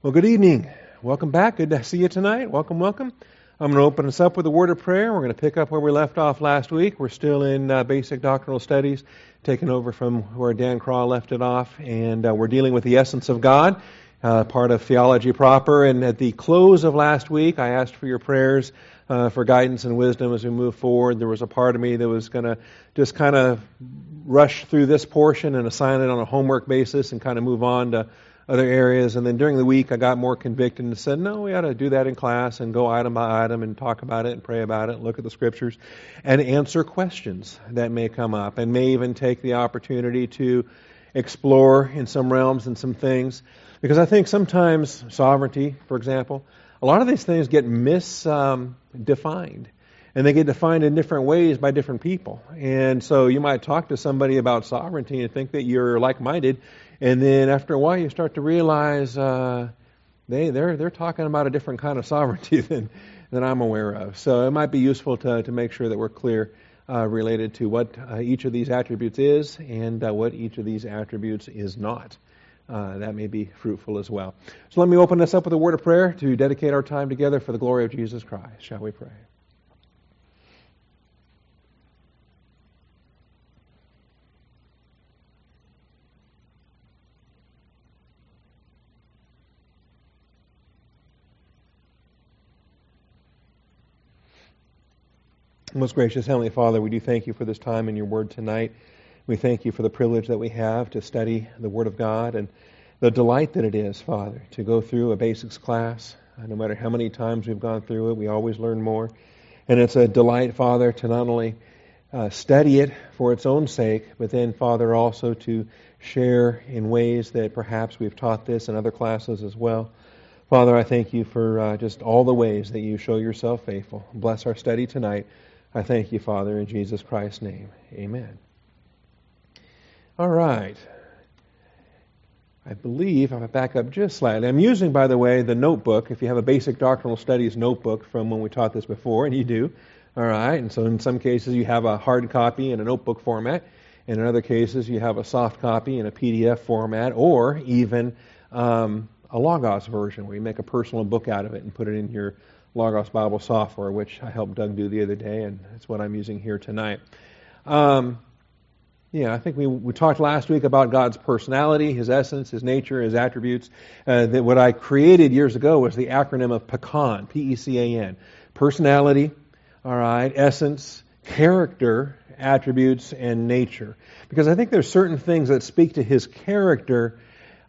Well, good evening. Welcome back. Good to see you tonight. Welcome, welcome. I'm going to open us up with a word of prayer. We're going to pick up where we left off last week. We're still in uh, basic doctrinal studies, taking over from where Dan Craw left it off, and uh, we're dealing with the essence of God, uh, part of theology proper. And at the close of last week, I asked for your prayers uh, for guidance and wisdom as we move forward. There was a part of me that was going to just kind of rush through this portion and assign it on a homework basis and kind of move on to other areas. And then during the week, I got more convicted and said, no, we ought to do that in class and go item by item and talk about it and pray about it and look at the scriptures and answer questions that may come up and may even take the opportunity to explore in some realms and some things. Because I think sometimes sovereignty, for example, a lot of these things get misdefined. Um, and they get defined in different ways by different people. And so you might talk to somebody about sovereignty and think that you're like minded, and then after a while, you start to realize uh, they they're they're talking about a different kind of sovereignty than than I'm aware of. So it might be useful to to make sure that we're clear uh, related to what uh, each of these attributes is and uh, what each of these attributes is not. Uh, that may be fruitful as well. So let me open this up with a word of prayer to dedicate our time together for the glory of Jesus Christ. Shall we pray? Most gracious Heavenly Father, we do thank you for this time in your word tonight. We thank you for the privilege that we have to study the Word of God and the delight that it is, Father, to go through a basics class. Uh, no matter how many times we've gone through it, we always learn more. And it's a delight, Father, to not only uh, study it for its own sake, but then, Father, also to share in ways that perhaps we've taught this in other classes as well. Father, I thank you for uh, just all the ways that you show yourself faithful. Bless our study tonight. I thank you, Father, in Jesus Christ's name. Amen. All right. I believe, I'm going to back up just slightly. I'm using, by the way, the notebook. If you have a basic doctrinal studies notebook from when we taught this before, and you do, all right. And so in some cases you have a hard copy in a notebook format, and in other cases you have a soft copy in a PDF format, or even um, a Logos version where you make a personal book out of it and put it in your Logos Bible software, which I helped Doug do the other day, and that's what I'm using here tonight. Um, yeah, I think we, we talked last week about God's personality, His essence, His nature, His attributes. Uh, that what I created years ago was the acronym of PECAN, P-E-C-A-N. Personality, all right, essence, character, attributes, and nature. Because I think there's certain things that speak to His character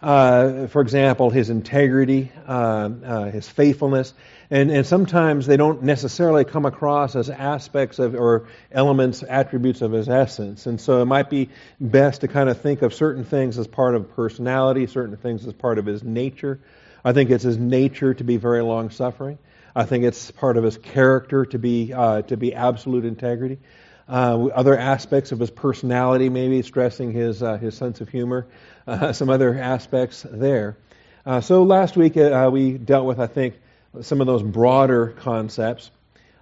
uh, for example, his integrity, uh, uh, his faithfulness, and, and sometimes they don't necessarily come across as aspects of or elements, attributes of his essence. And so it might be best to kind of think of certain things as part of personality, certain things as part of his nature. I think it's his nature to be very long suffering. I think it's part of his character to be uh, to be absolute integrity. Uh, other aspects of his personality, maybe stressing his uh, his sense of humor, uh, some other aspects there. Uh, so last week uh, we dealt with, I think, some of those broader concepts.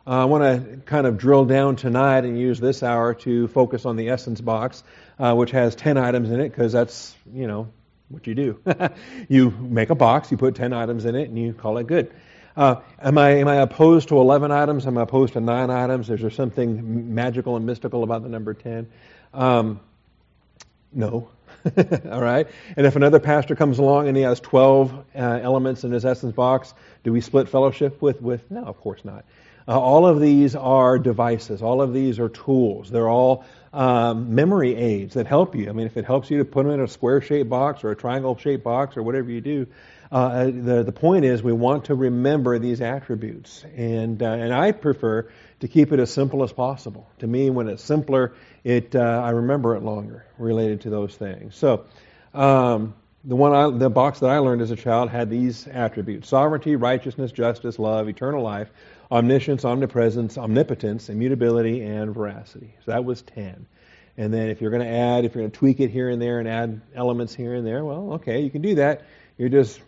Uh, I want to kind of drill down tonight and use this hour to focus on the essence box, which has ten items in it, because that's you know what you do. you make a box, you put ten items in it, and you call it good. Uh, am I am I opposed to 11 items? Am I opposed to nine items? Is there something magical and mystical about the number 10? Um, no. All right. And if another pastor comes along and he has 12 uh, elements in his essence box, do we split fellowship with with? No, of course not. Uh, all of these are devices. All of these are tools. They're all um, memory aids that help you. I mean, if it helps you to put them in a square-shaped box or a triangle-shaped box or whatever you do, uh, the, the point is we want to remember these attributes. And, uh, and I prefer to keep it as simple as possible. To me, when it's simpler, it, uh, I remember it longer related to those things. So, um, the one I, the box that I learned as a child had these attributes: sovereignty, righteousness, justice, love, eternal life, omniscience, omnipresence, omnipotence, immutability, and veracity. So that was ten. And then if you're going to add, if you're going to tweak it here and there and add elements here and there, well, okay, you can do that. You're just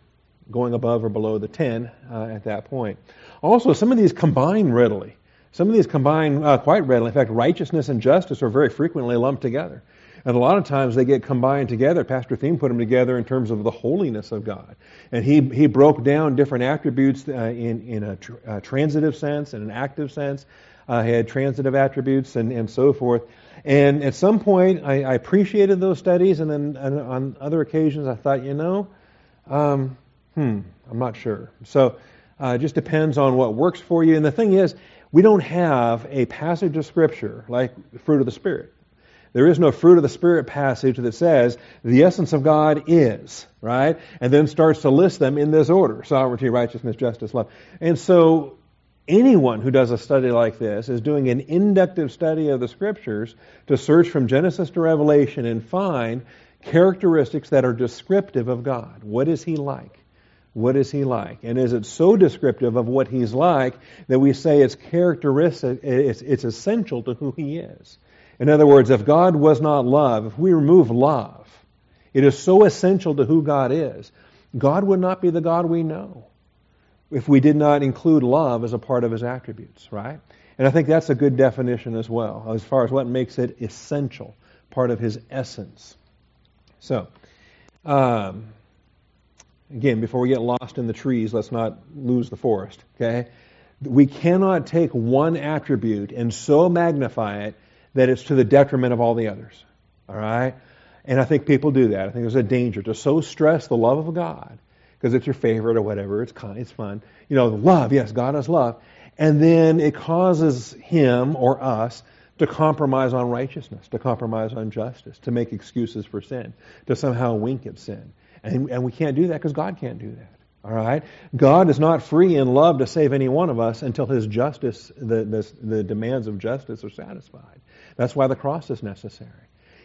going above or below the 10 uh, at that point. Also, some of these combine readily. Some of these combine uh, quite readily. In fact, righteousness and justice are very frequently lumped together. And a lot of times they get combined together. Pastor Thieme put them together in terms of the holiness of God. And he, he broke down different attributes uh, in, in a, tr- a, transitive sense and an active sense. Uh, he had transitive attributes and, and so forth. And at some point, I, I appreciated those studies, and then on other occasions, I thought, you know, um, hmm, I'm not sure. So uh, it just depends on what works for you. And the thing is, we don't have a passage of Scripture like fruit of the Spirit. There is no fruit of the Spirit passage that says the essence of God is, right? And then starts to list them in this order sovereignty, righteousness, justice, love. And so anyone who does a study like this is doing an inductive study of the Scriptures to search from Genesis to Revelation and find characteristics that are descriptive of God. What is He like? What is he like? And is it so descriptive of what he's like that we say it's characteristic, it's, it's essential to who he is? In other words, if God was not love, if we remove love, it is so essential to who God is, God would not be the God we know if we did not include love as a part of his attributes, right? And I think that's a good definition as well, as far as what makes it essential, part of his essence. So, um, Again, before we get lost in the trees, let's not lose the forest, okay? We cannot take one attribute and so magnify it that it's to the detriment of all the others. All right? And I think people do that. I think there's a danger to so stress the love of God because it's your favorite or whatever. It's kind, it's fun. You know, love, yes, God is love. And then it causes him or us to compromise on righteousness, to compromise on justice, to make excuses for sin, to somehow wink at sin. And, and we can't do that because God can't do that. All right? God is not free in love to save any one of us until his justice, the, the, the demands of justice are satisfied. That's why the cross is necessary.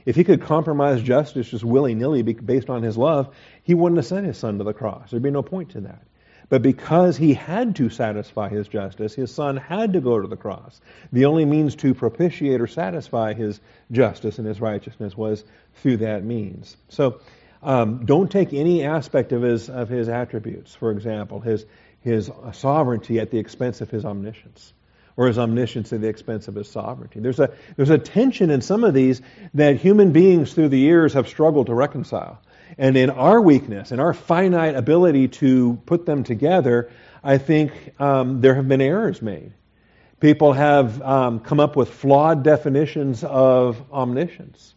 If he could compromise justice just willy nilly based on his love, he wouldn't have sent his son to the cross. There'd be no point to that. But because he had to satisfy his justice, his son had to go to the cross. The only means to propitiate or satisfy his justice and his righteousness was through that means. So um, don't take any aspect of his of his attributes. For example, his his sovereignty at the expense of his omniscience, or his omniscience at the expense of his sovereignty. There's a there's a tension in some of these that human beings through the years have struggled to reconcile. And in our weakness, in our finite ability to put them together, I think um, there have been errors made. People have um, come up with flawed definitions of omniscience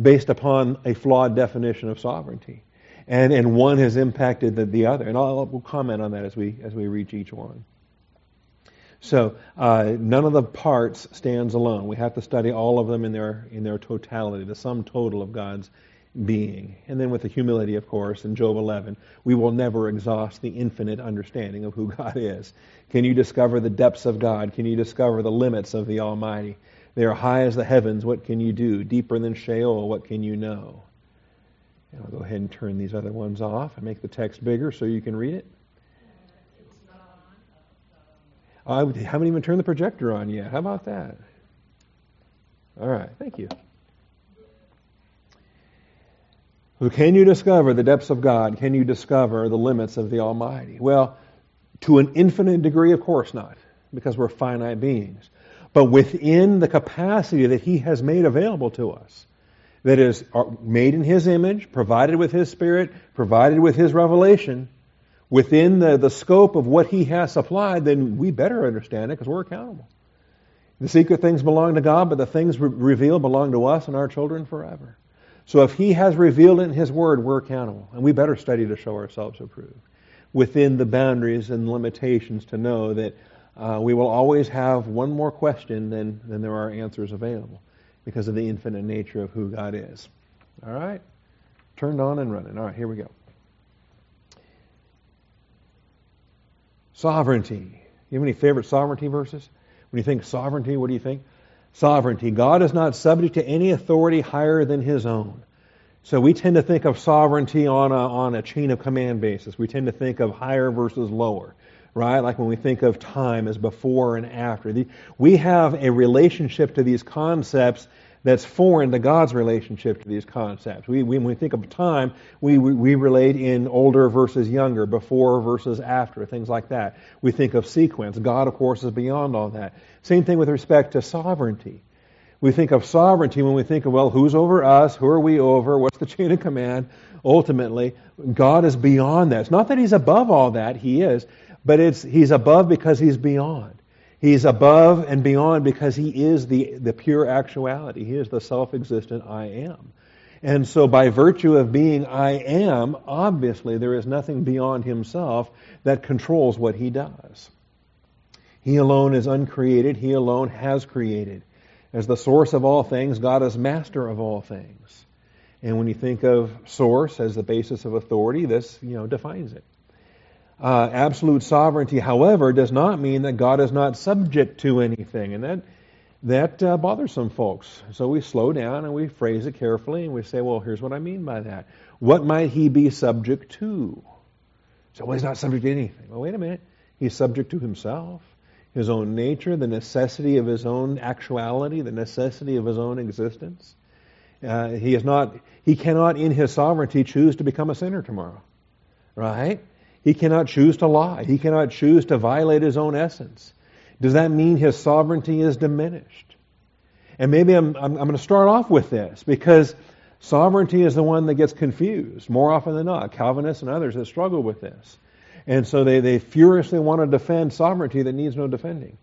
based upon a flawed definition of sovereignty. And, and one has impacted the, the other. And I'll, we'll comment on that as we, as we reach each one. So uh, none of the parts stands alone. We have to study all of them in their in their totality, the sum total of God's being. And then with the humility, of course, in Job 11, we will never exhaust the infinite understanding of who God is. Can you discover the depths of God? Can you discover the limits of the Almighty? They are high as the heavens. What can you do? Deeper than Sheol. What can you know? And I'll go ahead and turn these other ones off and make the text bigger so you can read it. I haven't even turned the projector on yet. How about that? All right, thank you. So can you discover the depths of God? Can you discover the limits of the Almighty? Well, to an infinite degree, of course not, because we're finite beings but within the capacity that He has made available to us. That is uh, made in His image, provided with His Spirit, provided with His revelation, within the, the scope of what He has supplied, then we better understand it because we're accountable. The secret things belong to God, but the things re- revealed belong to us and our children forever. So if He has revealed in His Word, we're accountable. And we better study to show ourselves approved within the boundaries and limitations to know that uh, we will always have one more question than, than there are answers available because of the infinite nature of who God is. All right? Turned on and running. All right, here we go. Sovereignty. You have any favorite sovereignty verses? When you think sovereignty, what do you think? Sovereignty. God is not subject to any authority higher than his own. So we tend to think of sovereignty on a, on a chain of command basis. We tend to think of higher versus lower right? Like when we think of time as before and after. We have a relationship to these concepts that's foreign to God's relationship to these concepts. We, when we think of time, we, we, we, relate in older versus younger, before versus after, things like that. We think of sequence. God, of course, is beyond all that. Same thing with respect to sovereignty. We think of sovereignty when we think of, well, who's over us? Who are we over? What's the chain of command? Ultimately, God is beyond that. It's not that He's above all that, He is, but it's He's above because He's beyond. He's above and beyond because He is the, the pure actuality. He is the self existent I am. And so, by virtue of being I am, obviously there is nothing beyond Himself that controls what He does. He alone is uncreated, He alone has created. As the source of all things, God is master of all things. And when you think of source as the basis of authority, this you know defines it. Uh, absolute sovereignty, however, does not mean that God is not subject to anything, and that that uh, bothers some folks. So we slow down and we phrase it carefully, and we say, "Well, here's what I mean by that. What might He be subject to?" So, well, He's not subject to anything. Well, wait a minute. He's subject to Himself his own nature, the necessity of his own actuality, the necessity of his own existence. Uh, he is not. He cannot, in his sovereignty, choose to become a sinner tomorrow, right? He cannot choose to lie. He cannot choose to violate his own essence. Does that mean his sovereignty is diminished? And maybe I'm, I'm, I'm going to start off with this because sovereignty is the one that gets confused more often than not. Calvinists and others have struggled with this. And so they, they furiously want to defend sovereignty that needs no defending.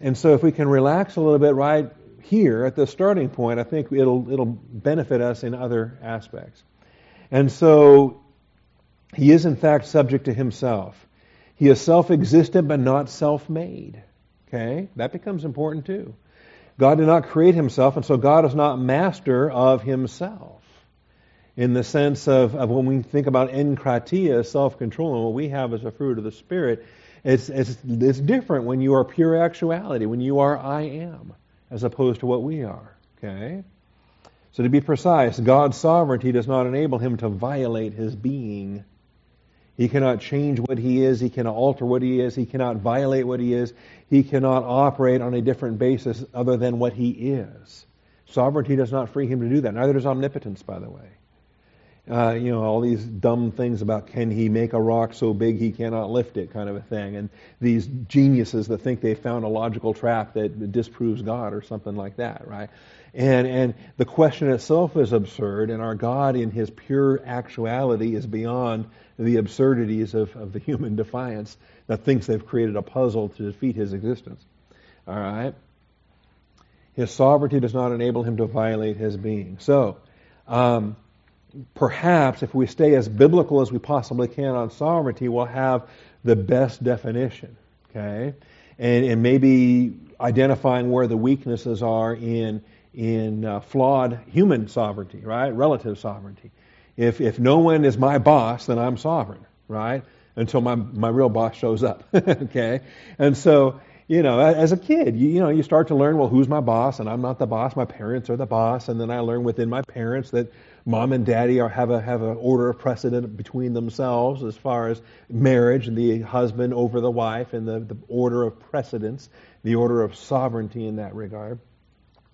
And so if we can relax a little bit right here at the starting point, I think it'll, it'll benefit us in other aspects. And so he is in fact subject to himself. He is self-existent but not self-made. Okay? That becomes important too. God did not create himself, and so God is not master of himself in the sense of, of when we think about enkratia, self-control, and what we have as a fruit of the Spirit, it's, it's, it's different when you are pure actuality, when you are I am, as opposed to what we are. Okay? So to be precise, God's sovereignty does not enable him to violate his being. He cannot change what he is. He cannot alter what he is. He cannot violate what he is. He cannot operate on a different basis other than what he is. Sovereignty does not free him to do that. Neither does omnipotence, by the way. Uh, you know, all these dumb things about can he make a rock so big he cannot lift it kind of a thing. And these geniuses that think they found a logical trap that disproves God or something like that, right? And, and the question itself is absurd, and our God in his pure actuality is beyond the absurdities of, of the human defiance that thinks they've created a puzzle to defeat his existence. All right? His sovereignty does not enable him to violate his being. So, um, perhaps if we stay as biblical as we possibly can on sovereignty, we'll have the best definition. Okay? And, and maybe identifying where the weaknesses are in, in uh, flawed human sovereignty, right? Relative sovereignty. If, if no one is my boss, then I'm sovereign, right? Until my, my real boss shows up. okay? And so, you know, as a kid, you, you know, you start to learn, well, who's my boss? And I'm not the boss. My parents are the boss. And then I learn within my parents that mom and daddy are, have a have an order of precedent between themselves as far as marriage and the husband over the wife and the, the order of precedence, the order of sovereignty in that regard.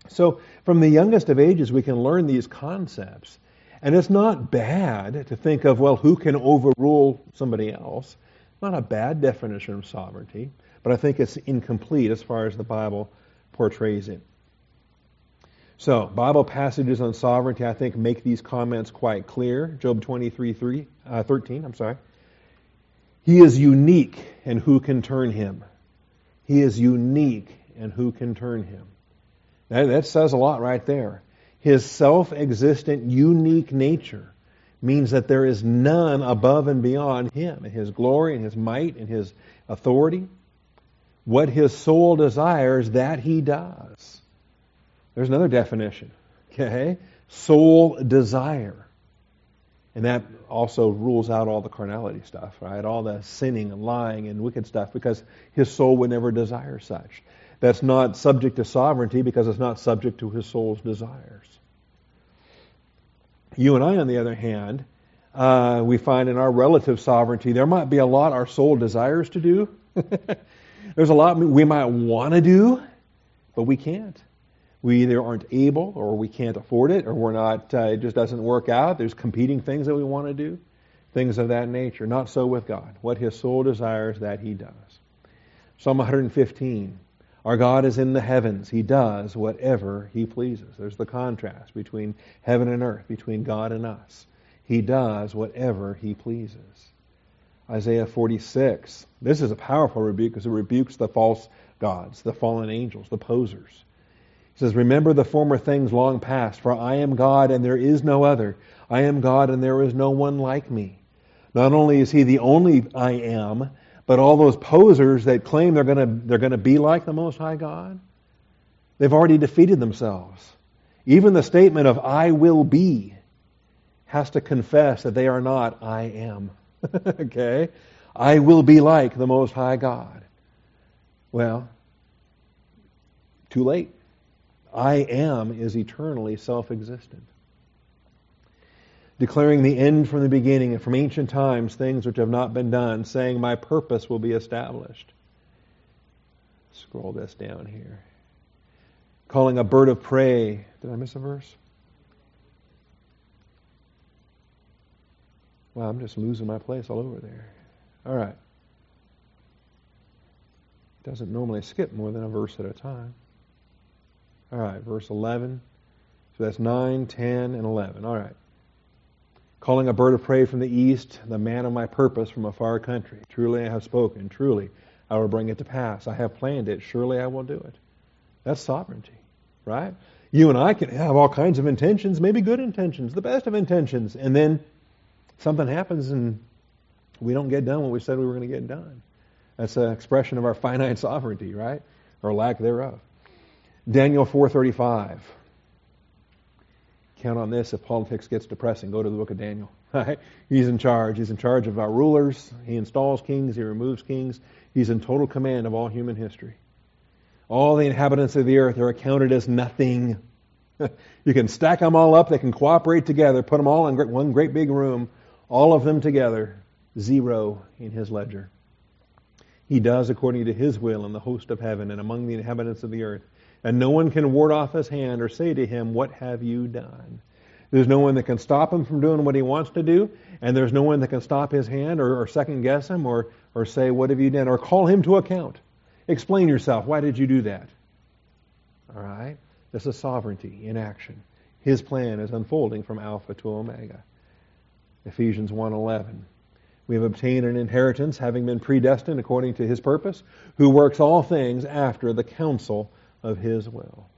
So from the youngest of ages we can learn these concepts. And it's not bad to think of, well, who can overrule somebody else? Not a bad definition of sovereignty, but I think it's incomplete as far as the Bible portrays it. So, Bible passages on sovereignty, I think, make these comments quite clear. Job 23, 3, uh, 13, I'm sorry. He is unique, and who can turn him? He is unique, and who can turn him? That, that says a lot right there. His self existent, unique nature means that there is none above and beyond him, his glory, and his might, and his authority. What his soul desires, that he does. There's another definition. Okay? Soul desire. And that also rules out all the carnality stuff, right? All the sinning and lying and wicked stuff because his soul would never desire such. That's not subject to sovereignty because it's not subject to his soul's desires. You and I, on the other hand, uh, we find in our relative sovereignty, there might be a lot our soul desires to do. There's a lot we might want to do, but we can't. We either aren't able or we can't afford it or we're not uh, it just doesn't work out. There's competing things that we want to do things of that nature. Not so with god. What his soul desires that he does. Psalm 115 Our God is in the heavens. He does whatever He pleases. There's the contrast between heaven and earth, between God and us. He does whatever He pleases. Isaiah 46. This is a powerful rebuke because it rebukes the false gods, the fallen angels, the posers. He says, Remember the former things long past, for I am God and there is no other. I am God and there is no one like me. Not only is He the only I am, but all those posers that claim they're going to they're going to be like the Most High God, they've already defeated themselves. Even the statement of "I will be" has to confess that they are not "I am." okay, I will be like the Most High God. Well, too late. I am is eternally self-existent declaring the end from the beginning and from ancient times things which have not been done, saying, My purpose will be established. Scroll this down here. Calling a bird of prey. Did I miss a verse? Well, I'm just losing my place all over there. All right. Doesn't normally skip more than a verse at a time. All right, verse 11. So that's 9, 10, and 11. All right calling a bird of prey from the east, the man of my purpose from a far country. Truly I have spoken, truly I will bring it to pass. I have planned it, surely I will do it. That's sovereignty, right? You and I can have all kinds of intentions, maybe good intentions, the best of intentions, and then something happens and we don't get done what we said we were going to get done. That's an expression of our finite sovereignty, right? Or lack thereof. Daniel 435 count on this if politics gets depressing. Go to the book of Daniel. He's in charge. He's in charge of our rulers. He installs kings. He removes kings. He's in total command of all human history. All the inhabitants of the earth are accounted as nothing. you can stack them all up. They can cooperate together. Put them all in one great big room. All of them together. Zero in his ledger. He does according to his will in the host of heaven and among the inhabitants of the earth and no one can ward off his hand or say to him, What have you done? There's no one that can stop him from doing what he wants to do, and there's no one that can stop his hand or, or second guess him or, or say, What have you done? or call him to account. Explain yourself. Why did you do that? All right? This is sovereignty in action. His plan is unfolding from Alpha to Omega. Ephesians 1:11. We have obtained an inheritance, having been predestined according to his purpose, who works all things after the counsel of His will.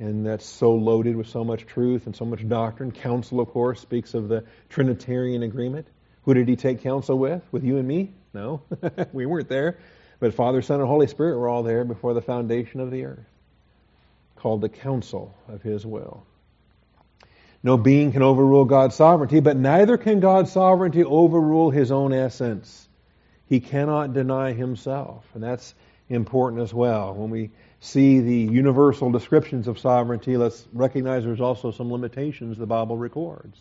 And that's so loaded with so much truth and so much doctrine. Counsel, of course, speaks of the Trinitarian agreement. Who did He take counsel with? With you and me? No, we weren't there. But Father, Son, and Holy Spirit were all there before the foundation of the earth, called the counsel of His will. No being can overrule God's sovereignty, but neither can God's sovereignty overrule His own essence. He cannot deny Himself. And that's important as well. When we see the universal descriptions of sovereignty, let's recognize there's also some limitations the Bible records.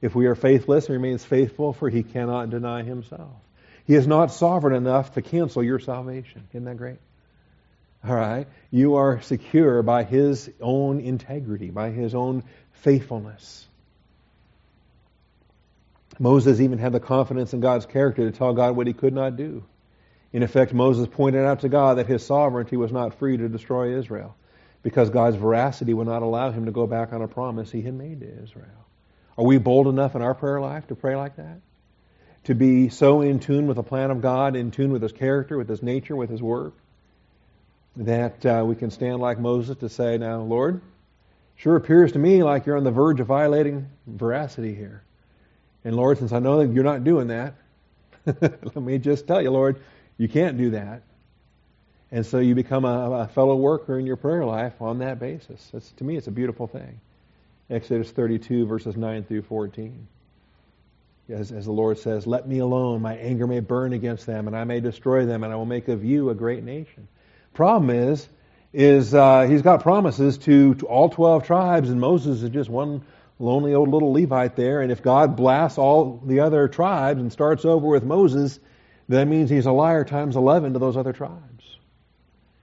If we are faithless, he remains faithful, for he cannot deny himself. He is not sovereign enough to cancel your salvation. Isn't that great? All right. You are secure by his own integrity, by his own faithfulness. Moses even had the confidence in God's character to tell God what he could not do. In effect, Moses pointed out to God that his sovereignty was not free to destroy Israel because God's veracity would not allow him to go back on a promise he had made to Israel. Are we bold enough in our prayer life to pray like that? To be so in tune with the plan of God, in tune with his character, with his nature, with his work, that uh, we can stand like Moses to say, Now, Lord, sure appears to me like you're on the verge of violating veracity here. And Lord, since I know that you're not doing that, let me just tell you, Lord, you can't do that. And so you become a, a, fellow worker in your prayer life on that basis. It's, to me, it's a beautiful thing. Exodus 32, verses 9 through 14. As, as the Lord says, Let me alone, my anger may burn against them, and I may destroy them, and I will make of you a great nation. Problem is, is uh, he's got promises to, to all 12 tribes, and Moses is just one lonely old little Levite there, and if God blasts all the other tribes and starts over with Moses, that means he's a liar times 11 to those other tribes.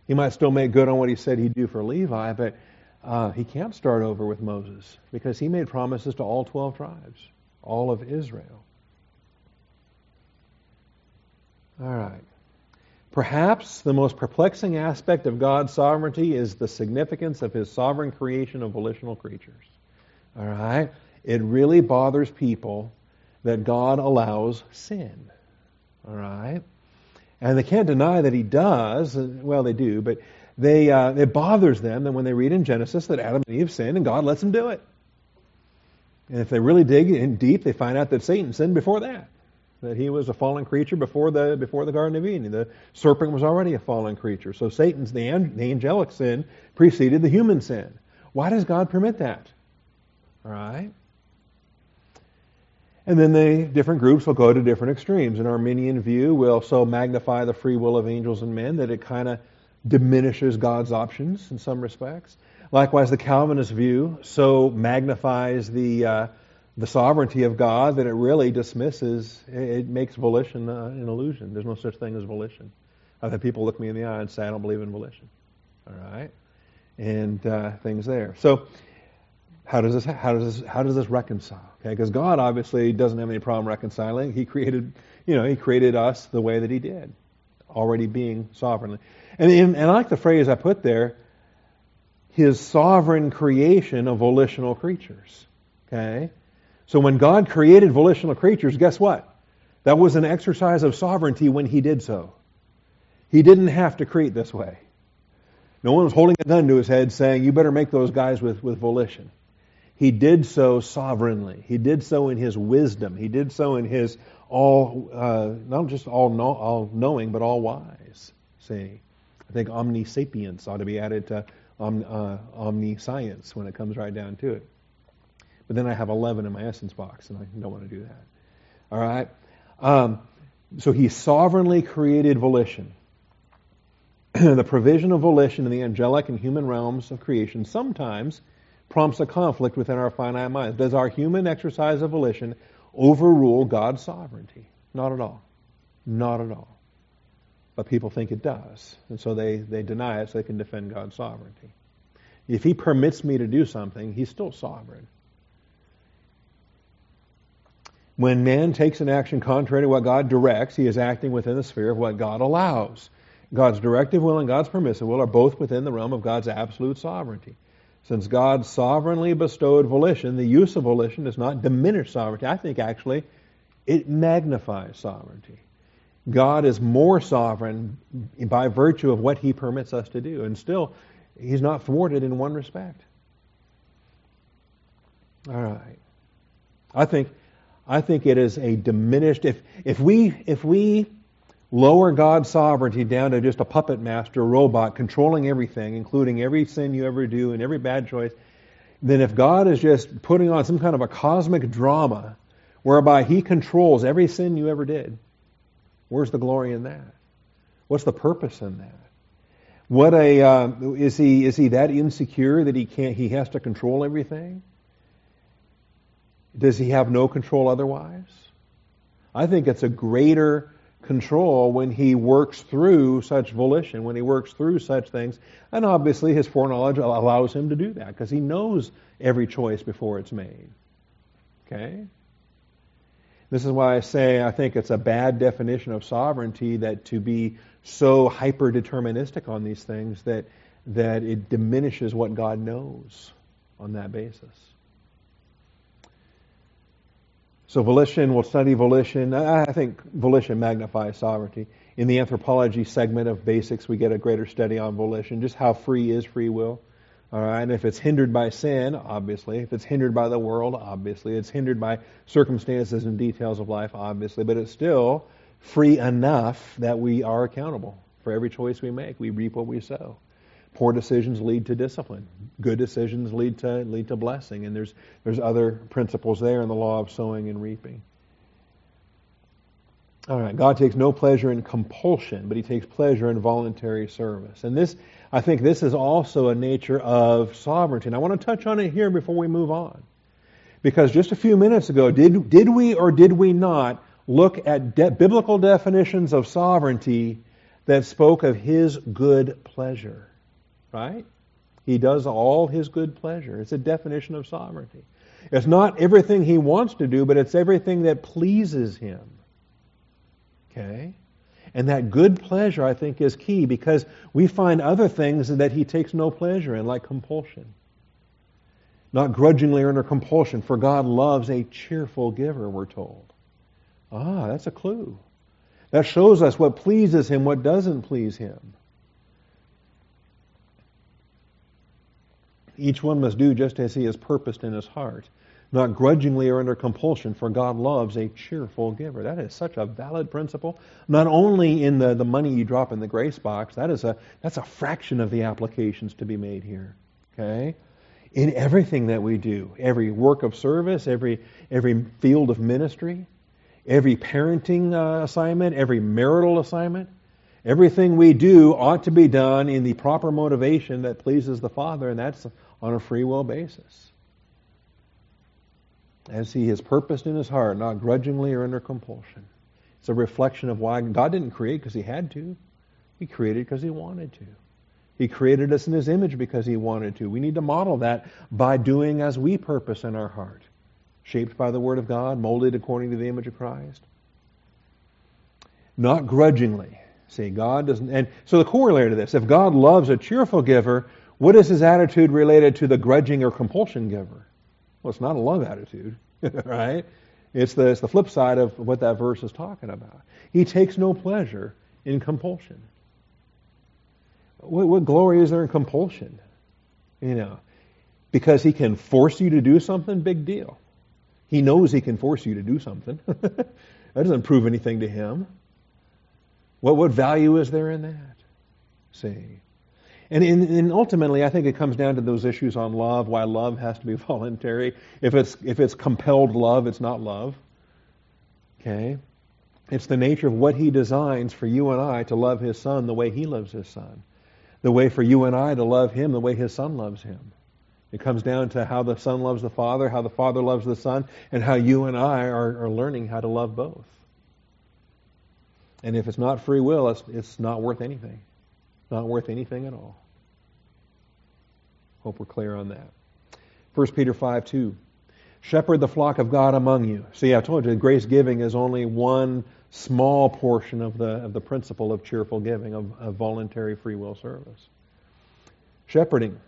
He might still make good on what he said he'd do for Levi, but uh, he can't start over with Moses because he made promises to all 12 tribes, all of Israel. All right. Perhaps the most perplexing aspect of God's sovereignty is the significance of his sovereign creation of volitional creatures. All right? It really bothers people that God allows sin. All right? And they can't deny that he does. Well, they do, but they, uh, it bothers them that when they read in Genesis that Adam and Eve sinned and God lets them do it. And if they really dig in deep, they find out that Satan sinned before that. That he was a fallen creature before the, before the Garden of Eden. The serpent was already a fallen creature. So Satan's, the, the angelic sin preceded the human sin. Why does God permit that? All right? And then the different groups will go to different extremes. An Arminian view will so magnify the free will of angels and men that it kind of diminishes God's options in some respects. Likewise, the Calvinist view so magnifies the uh, the sovereignty of God that it really dismisses. It makes volition uh, an illusion. There's no such thing as volition. I've had people look me in the eye and say, "I don't believe in volition." All right, and uh, things there. So how does this how does this how does this reconcile? Okay, because God obviously doesn't have any problem reconciling. He created you know He created us the way that He did, already being sovereignly. And and I like the phrase I put there. His sovereign creation of volitional creatures. Okay, so when God created volitional creatures, guess what? That was an exercise of sovereignty when He did so. He didn't have to create this way. No one was holding a gun to his head saying, "You better make those guys with with volition." He did so sovereignly. He did so in his wisdom. He did so in his all, uh, not just all, know, all knowing, but all wise. See, I think omnisapience ought to be added to om, uh, omniscience when it comes right down to it. But then I have 11 in my essence box, and I don't want to do that. All right? Um, so he sovereignly created volition. the provision of volition in the angelic and human realms of creation sometimes prompts a conflict within our finite minds. Does our human exercise of volition overrule God's sovereignty? Not at all. Not at all. But people think it does. And so they, they deny it so they can defend God's sovereignty. If He permits me to do something, He's still sovereign. When man takes an action contrary to what God directs, he is acting within the sphere of what God allows. God's directive will and God's permissive will are both within the realm of God's absolute sovereignty. Since God sovereignly bestowed volition, the use of volition does not diminish sovereignty. I think actually it magnifies sovereignty. God is more sovereign by virtue of what he permits us to do. And still, he's not thwarted in one respect. All right. I think I think it is a diminished if if we if we lower God's sovereignty down to just a puppet master a robot controlling everything, including every sin you ever do and every bad choice, then if God is just putting on some kind of a cosmic drama whereby He controls every sin you ever did, where's the glory in that? What's the purpose in that? What a uh, is he is he that insecure that he can't he has to control everything? Does he have no control otherwise? I think it's a greater control when he works through such volition, when he works through such things. And obviously, his foreknowledge allows him to do that because he knows every choice before it's made. Okay? This is why I say I think it's a bad definition of sovereignty that to be so hyper deterministic on these things that, that it diminishes what God knows on that basis. So volition, we'll study volition. I think volition magnifies sovereignty. In the anthropology segment of basics, we get a greater study on volition, just how free is free will. All right, and if it's hindered by sin, obviously, if it's hindered by the world, obviously, it's hindered by circumstances and details of life, obviously, but it's still free enough that we are accountable for every choice we make. We reap what we sow. Poor decisions lead to discipline. Good decisions lead to lead to blessing. And there's there's other principles there in the law of sowing and reaping. All right, God takes no pleasure in compulsion, but he takes pleasure in voluntary service. And this I think this is also a nature of sovereignty. And I want to touch on it here before we move on. Because just a few minutes ago, did, did we or did we not look at de- biblical definitions of sovereignty that spoke of his good pleasure? Right? He does all his good pleasure. It's a definition of sovereignty. It's not everything he wants to do, but it's everything that pleases him. Okay? And that good pleasure, I think, is key because we find other things that he takes no pleasure in, like compulsion. Not grudgingly or under compulsion, for God loves a cheerful giver, we're told. Ah, that's a clue. That shows us what pleases him, what doesn't please him. Each one must do just as he has purposed in his heart, not grudgingly or under compulsion, for God loves a cheerful giver. That is such a valid principle. Not only in the, the money you drop in the grace box, that is a that's a fraction of the applications to be made here. Okay? In everything that we do, every work of service, every every field of ministry, every parenting uh, assignment, every marital assignment, everything we do ought to be done in the proper motivation that pleases the Father, and that's on a free will basis. As He has purposed in His heart, not grudgingly or under compulsion. It's a reflection of why God didn't create because He had to. He created because He wanted to. He created us in His image because He wanted to. We need to model that by doing as we purpose in our heart shaped by the Word of God, molded according to the image of Christ. Not grudgingly. See, God doesn't. And so the corollary to this if God loves a cheerful giver, what is his attitude related to the grudging or compulsion giver? Well, it's not a love attitude, right? It's the, it's the flip side of what that verse is talking about. He takes no pleasure in compulsion. What, what glory is there in compulsion? You know, because he can force you to do something, big deal. He knows he can force you to do something. that doesn't prove anything to him. What, what value is there in that? See? And, in, and ultimately, I think it comes down to those issues on love, why love has to be voluntary. If it's, if it's compelled love, it's not love. Okay? It's the nature of what he designs for you and I to love his son the way he loves his son. The way for you and I to love him the way his son loves him. It comes down to how the Son loves the Father, how the Father loves the Son, and how you and I are, are learning how to love both. And if it's not free will, it's, it's not worth anything. Not worth anything at all. Hope we're clear on that. 1 Peter 5 2. Shepherd the flock of God among you. See, I told you, grace giving is only one small portion of the, of the principle of cheerful giving, of, of voluntary free will service. Shepherding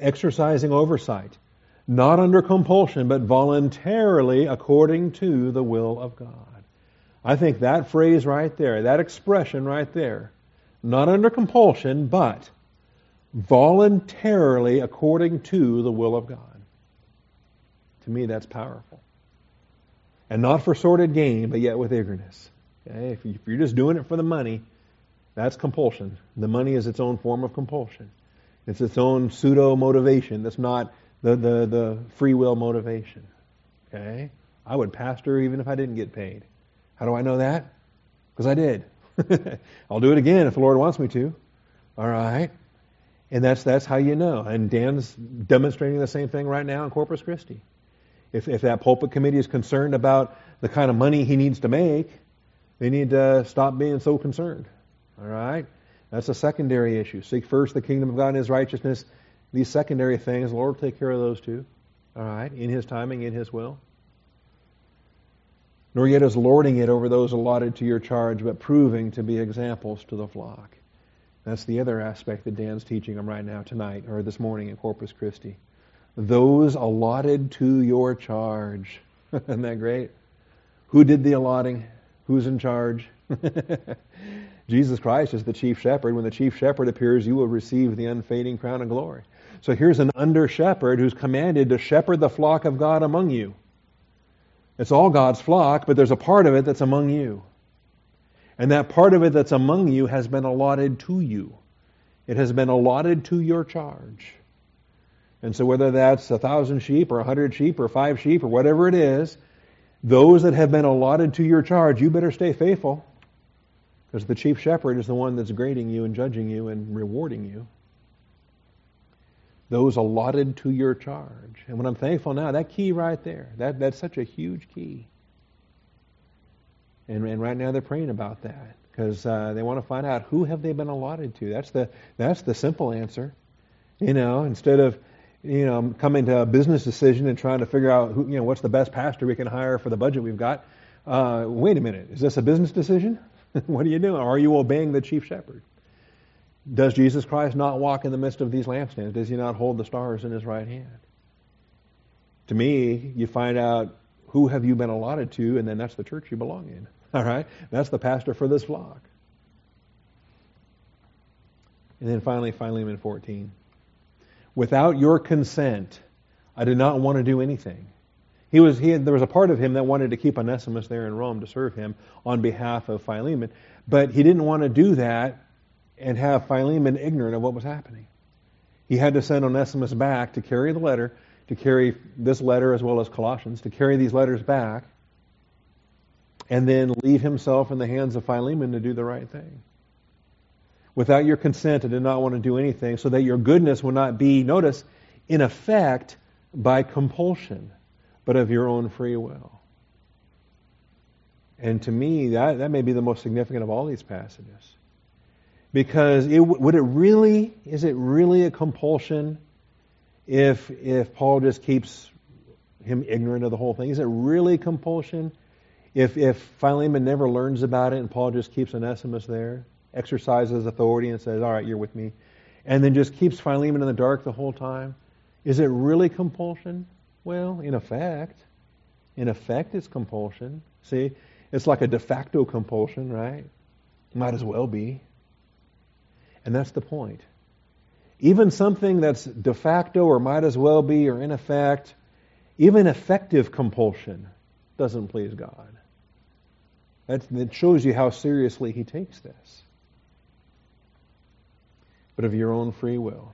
exercising oversight, not under compulsion, but voluntarily according to the will of God. I think that phrase right there, that expression right there, not under compulsion, but voluntarily according to the will of God. To me, that's powerful. And not for sordid gain, but yet with eagerness. Okay? If you're just doing it for the money, that's compulsion. The money is its own form of compulsion. It's its own pseudo motivation. That's not the, the, the free will motivation. Okay? I would pastor even if I didn't get paid. How do I know that? Because I did. I'll do it again if the Lord wants me to. All right? And that's that's how you know. And Dan's demonstrating the same thing right now in Corpus Christi. If if that pulpit committee is concerned about the kind of money he needs to make, they need to stop being so concerned. All right? That's a secondary issue. Seek first the kingdom of God and His righteousness. These secondary things, the Lord will take care of those too. All right, in His timing, in His will. Nor yet as lording it over those allotted to your charge, but proving to be examples to the flock. That's the other aspect that Dan's teaching them right now tonight, or this morning in Corpus Christi. Those allotted to your charge. Isn't that great? Who did the allotting? Who's in charge? Jesus Christ is the chief shepherd. When the chief shepherd appears, you will receive the unfading crown of glory. So here's an under shepherd who's commanded to shepherd the flock of God among you. It's all God's flock, but there's a part of it that's among you. And that part of it that's among you has been allotted to you. It has been allotted to your charge. And so whether that's a thousand sheep or a hundred sheep or five sheep or whatever it is, those that have been allotted to your charge, you better stay faithful. Because the chief shepherd is the one that's grading you and judging you and rewarding you. Those allotted to your charge. And when I'm thankful now, that key right there, that, that's such a huge key. And, and right now they're praying about that because uh, they want to find out who have they been allotted to. That's the that's the simple answer. You know, instead of you know coming to a business decision and trying to figure out who you know what's the best pastor we can hire for the budget we've got. Uh, wait a minute, is this a business decision? what are you doing? Are you obeying the chief shepherd? Does Jesus Christ not walk in the midst of these lampstands? Does he not hold the stars in his right hand? To me, you find out who have you been allotted to, and then that's the church you belong in. All right? That's the pastor for this flock. And then finally, Philemon 14. Without your consent, I did not want to do anything. He was, he had, there was a part of him that wanted to keep Onesimus there in Rome to serve him on behalf of Philemon, but he didn't want to do that and have Philemon ignorant of what was happening. He had to send Onesimus back to carry the letter, to carry this letter as well as Colossians, to carry these letters back, and then leave himself in the hands of Philemon to do the right thing. Without your consent, I did not want to do anything, so that your goodness would not be, notice, in effect by compulsion, but of your own free will. And to me, that, that may be the most significant of all these passages. Because it, would it really, is it really a compulsion if, if Paul just keeps him ignorant of the whole thing? Is it really compulsion if, if Philemon never learns about it and Paul just keeps Onesimus there, exercises authority and says, all right, you're with me, and then just keeps Philemon in the dark the whole time? Is it really compulsion? Well, in effect. In effect, it's compulsion. See, it's like a de facto compulsion, right? Might as well be. And that's the point. Even something that's de facto or might as well be or in effect, even effective compulsion doesn't please God. That, that shows you how seriously he takes this. But of your own free will.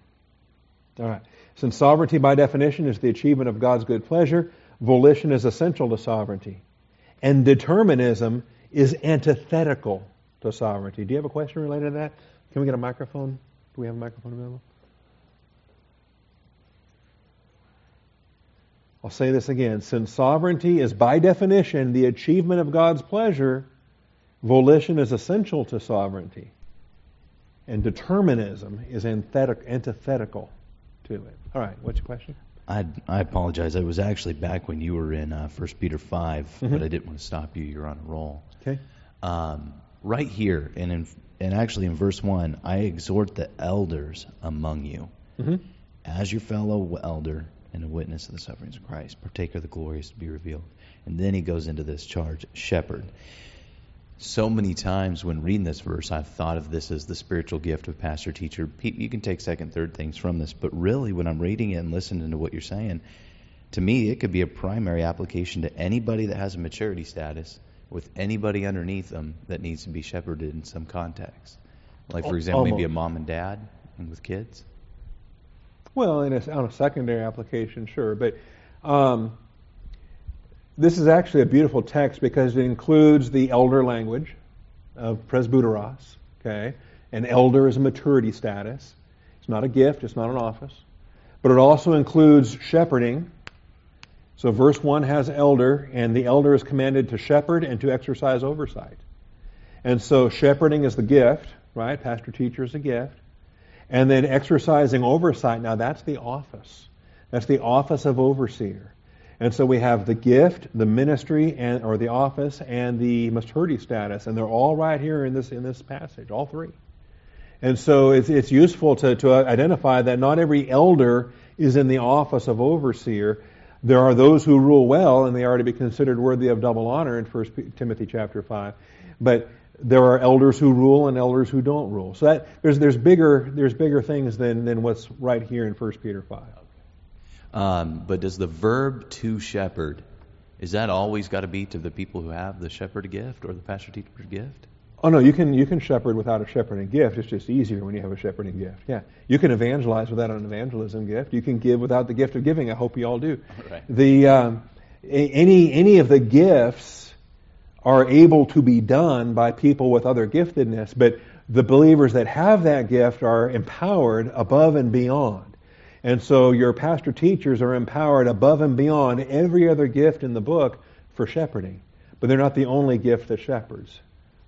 All right. Since sovereignty by definition is the achievement of God's good pleasure, volition is essential to sovereignty. And determinism is antithetical to sovereignty. Do you have a question related to that? Can we get a microphone? Do we have a microphone available? I'll say this again. Since sovereignty is by definition the achievement of God's pleasure, volition is essential to sovereignty. And determinism is antithetical to it. All right, what's your question? I, I apologize. I was actually back when you were in uh, 1 Peter 5, Mm-hmm. but I didn't want to stop you. You're on a roll. Okay. Um, right here, and, in, and actually in verse 1, I exhort the elders among you, Mm-hmm. as your fellow elder and a witness of the sufferings of Christ, partaker of the glories to be revealed. And then he goes into this charge, shepherd. So many times when reading this verse, I've thought of this as the spiritual gift of pastor teacher. You can take second, third things from this, but really, when I'm reading it and listening to what you're saying, to me, it could be a primary application to anybody that has a maturity status with anybody underneath them that needs to be shepherded in some context. Like, for example, maybe a mom and dad and with kids. Well, in a, on a secondary application, sure. But um, this is actually a beautiful text because it includes the elder language of presbyteros. Okay, an elder is a maturity status. It's not a gift. It's not an office. But it also includes shepherding. So verse one has elder, and the elder is commanded to shepherd and to exercise oversight. And so shepherding is the gift, right? Pastor teacher is a gift. And then exercising oversight, now that's the office. That's the office of overseer. And so we have the gift, the ministry, and or the office, and the maturity status, and they're all right here in this in this passage, all three. And so it's it's useful to, to identify that not every elder is in the office of overseer. There are those who rule well, and they are to be considered worthy of double honor in 1 Timothy chapter five. But there are elders who rule and elders who don't rule. So that there's there's bigger there's bigger things than than what's right here in 1 Peter five. Um, but does the verb to shepherd, is that always got to be to the people who have the shepherd gift or the pastor teacher gift? Oh no, you can you can shepherd without a shepherding gift. It's just easier when you have a shepherding gift. Yeah, you can evangelize without an evangelism gift. You can give without the gift of giving. I hope you all do. Right. The um, any any of the gifts are able to be done by people with other giftedness, but the believers that have that gift are empowered above and beyond. And so your pastor teachers are empowered above and beyond every other gift in the book for shepherding. But they're not the only gift that shepherds.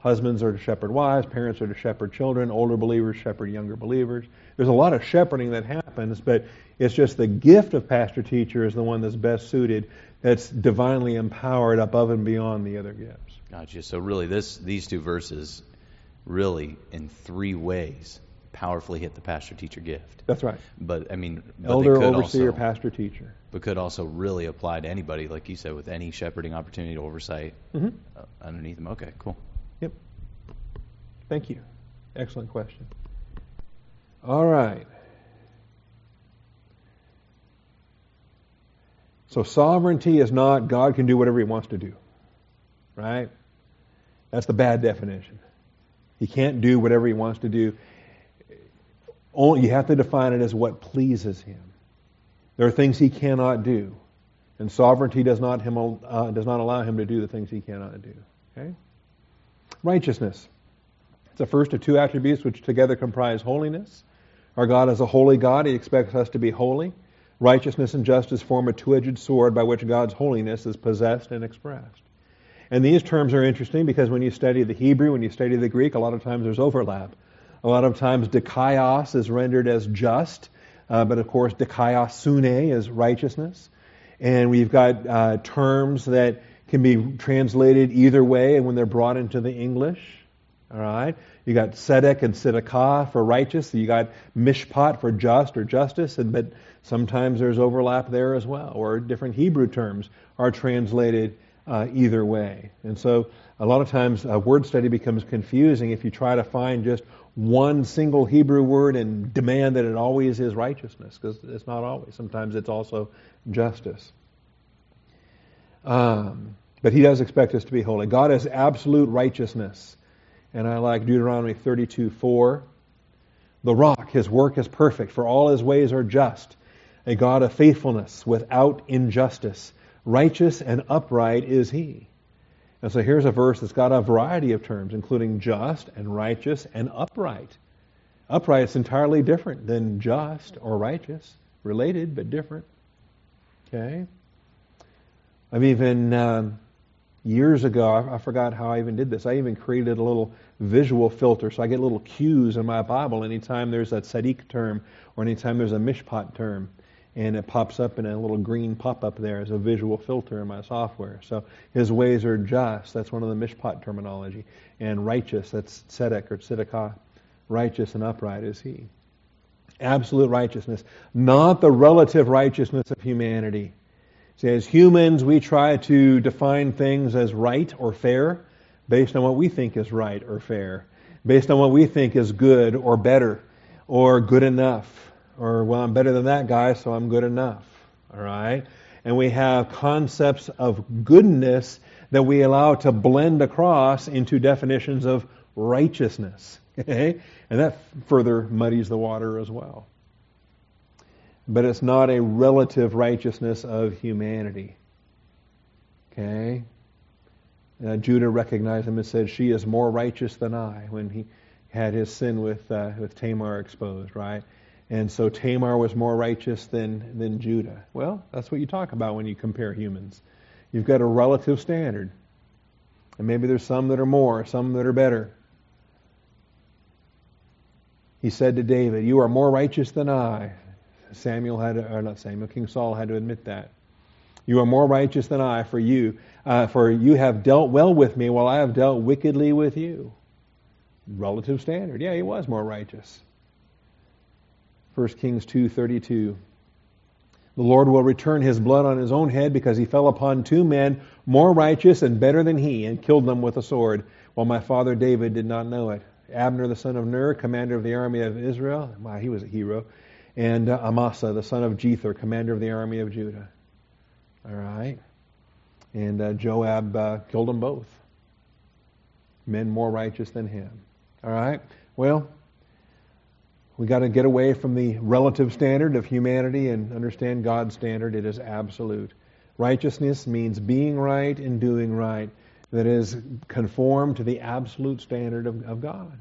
Husbands are to shepherd wives, parents are to shepherd children, older believers shepherd younger believers. There's a lot of shepherding that happens, but it's just the gift of pastor teacher is the one that's best suited, that's divinely empowered above and beyond the other gifts. Gotcha. So really, this these two verses really, in three ways, powerfully hit the pastor teacher gift. That's right. But I mean, but Elder, overseer, also, pastor, teacher. but could also really apply to anybody, like you said, with any shepherding opportunity to oversight hmm uh, underneath them. Okay, cool. Yep. Thank you. Excellent question. All right. So sovereignty is not God can do whatever he wants to do. Right? That's the bad definition. He can't do whatever he wants to do. Only, you have to define it as what pleases him. There are things he cannot do. And sovereignty does not, him, uh, does not allow him to do the things he cannot do. Okay? Righteousness. It's the first of two attributes which together comprise holiness. Our God is a holy God. He expects us to be holy. Righteousness and justice form a two edged sword by which God's holiness is possessed and expressed. And these terms are interesting because when you study the Hebrew, when you study the Greek, a lot of times there's overlap. A lot of times dikaios is rendered as just, uh, but of course dikaiosune is righteousness. And we've got uh, terms that can be translated either way and when they're brought into the English. All right. You got tzedek and tzedakah for righteous. You got mishpat for just or justice. And but sometimes there's overlap there as well, or different Hebrew terms are translated uh, either way. And so a lot of times uh, word study becomes confusing if you try to find just one single Hebrew word and demand that it always is righteousness, because it's not always. Sometimes it's also justice. Um, but he does expect us to be holy. God has absolute righteousness. And I like Deuteronomy 32 4. The rock, his work is perfect, for all his ways are just. A God of faithfulness without injustice. Righteous and upright is he. And so here's a verse that's got a variety of terms, including just and righteous and upright. Upright is entirely different than just or righteous. Related, but different. Okay? I've even, um, years ago, I, I forgot how I even did this. I even created a little visual filter so I get little cues in my Bible anytime there's a tzaddik term or anytime there's a mishpat term. And it pops up in a little green pop up there as a visual filter in my software. So his ways are just. That's one of the mishpat terminology. And righteous, that's tzedek or tzedakah. Righteous and upright is he. Absolute righteousness, not the relative righteousness of humanity. See, as humans, we try to define things as right or fair based on what we think is right or fair, based on what we think is good or better or good enough, or, well, I'm better than that guy, so I'm good enough. All right? And we have concepts of goodness that we allow to blend across into definitions of righteousness. Okay? And that further muddies the water as well but it's not a relative righteousness of humanity. Okay? Uh, Judah recognized him and said, She is more righteous than I when he had his sin with, uh, with Tamar exposed, right? And so Tamar was more righteous than, than Judah. Well, that's what you talk about when you compare humans. You've got a relative standard. And maybe there's some that are more, some that are better. He said to David, You are more righteous than I. Samuel had, or not Samuel, King Saul had to admit that. You are more righteous than I, for you, uh, for you have dealt well with me, while I have dealt wickedly with you. Relative standard. Yeah, he was more righteous. 1 Kings 2:32. The Lord will return his blood on his own head because he fell upon two men more righteous and better than he and killed them with a sword, while my father David did not know it. Abner the son of Ner, commander of the army of Israel, wow, he was a hero and uh, Amasa, the son of Jether, commander of the army of Judah. All right. And uh, Joab uh, killed them both. Men more righteous than him. All right. Well, we got to get away from the relative standard of humanity and understand God's standard. It is absolute. Righteousness means being right and doing right. That is conform to the absolute standard of, of God.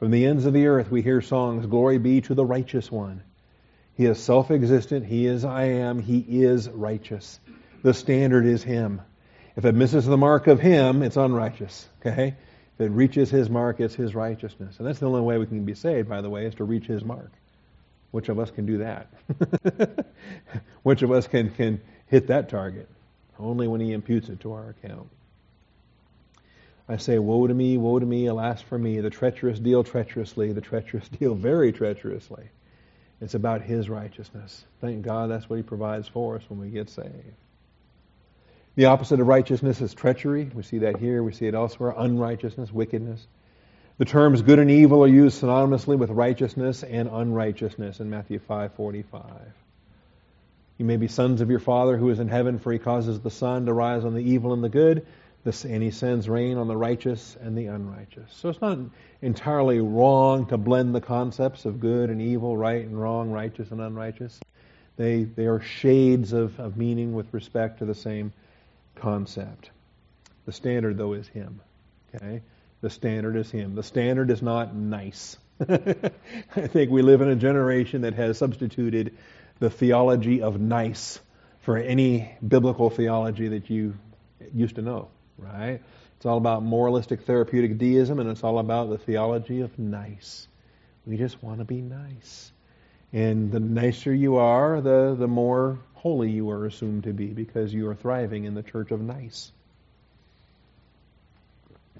From the ends of the earth we hear songs, Glory be to the righteous one. He is self existent. He is I am. He is righteous. The standard is Him. If it misses the mark of Him, it's unrighteous. Okay? If it reaches His mark, it's His righteousness. And that's the only way we can be saved, by the way, is to reach His mark. Which of us can do that? Which of us can, can hit that target? Only when He imputes it to our account. I say, Woe to me, woe to me, alas for me. The treacherous deal treacherously, the treacherous deal very treacherously. It's about His righteousness. Thank God that's what He provides for us when we get saved. The opposite of righteousness is treachery. We see that here. We see it elsewhere. Unrighteousness, wickedness. The terms good and evil are used synonymously with righteousness and unrighteousness in Matthew 5:45. You may be sons of your Father who is in heaven, for he causes the sun to rise on the evil and the good, and he sends rain on the righteous and the unrighteous. So it's not entirely wrong to blend the concepts of good and evil, right and wrong, righteous and unrighteous. They, they are shades of, of meaning with respect to the same concept. The standard, though, is Him. Okay? The standard is Him. The standard is not nice. I think we live in a generation that has substituted the theology of nice for any biblical theology that you used to know, right? It's all about moralistic therapeutic deism, and it's all about the theology of nice. We just want to be nice. And the nicer you are, the, the more holy you are assumed to be because you are thriving in the church of nice.